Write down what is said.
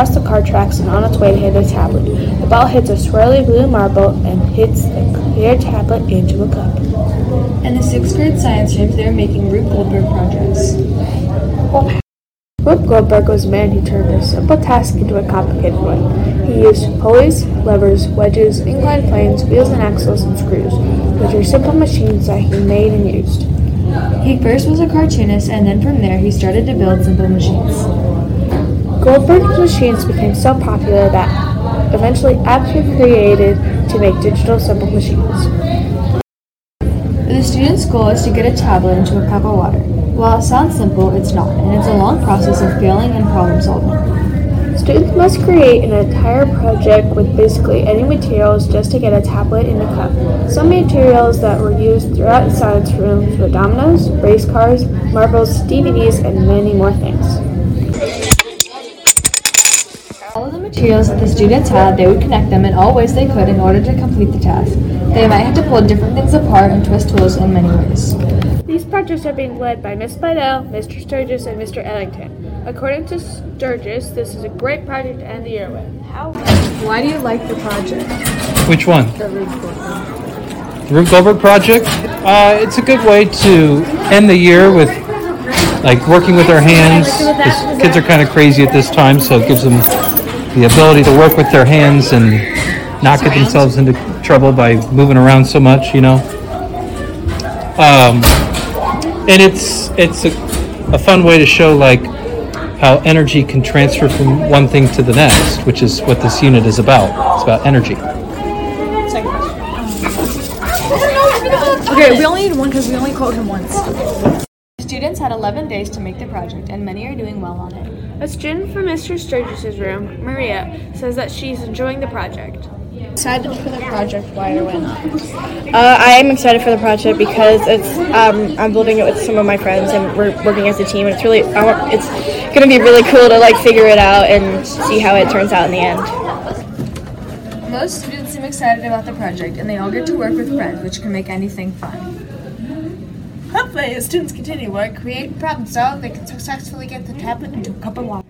across the car tracks and on its way to hit a tablet. The ball hits a swirly blue marble and hits the clear tablet into a cup. In the sixth grade science room, they were making Rube Goldberg projects. Rube Goldberg was a man who turned a simple task into a complicated one. He used pulleys, levers, wedges, inclined planes, wheels and axles, and screws, which are simple machines that he made and used. He first was a cartoonist, and then from there he started to build simple machines. Goldberg's machines became so popular that eventually apps were created to make digital simple machines. The student's goal is to get a tablet into a cup of water. While it sounds simple, it's not, and it's a long process of failing and problem solving. Students must create an entire project with basically any materials just to get a tablet in a cup. Some materials that were used throughout science rooms were dominoes, race cars, marbles, DVDs, and many more things. All of the materials that the students had, they would connect them in all ways they could in order to complete the task. They might have to pull different things apart and twist tools in many ways. These projects are being led by Miss Bidell, Mr. Sturgis, and Mr. Ellington. According to Sturgis, this is a great project to end the year with. How? Why do you like the project? Which one? The Rube Goldberg. The Rube Goldberg project. Uh, it's a good way to end the year with, like, working with their hands. 'cause kids are kind of crazy at this time, so it gives them the ability to work with their hands and not get themselves into trouble by moving around so much, you know. Um, and it's it's a, a fun way to show like how energy can transfer from one thing to the next, which is what this unit is about. It's about energy. Okay, we only need one because we only quote him once. Students had 11 days to make the project, and many are doing well on it. A student from Mr. Sturgis's room, Maria, says that she's enjoying the project. excited for the project. Why or why not? Uh, I am excited for the project because it's um, I'm building it with some of my friends and we're working as a team. And it's really I want, it's going to be really cool to like figure it out and see how it turns out in the end. Most students seem excited about the project, and they all get to work with friends, which can make anything fun. Hopefully, as students continue work, create, problem solve, they can successfully get the tablet into a cup of water.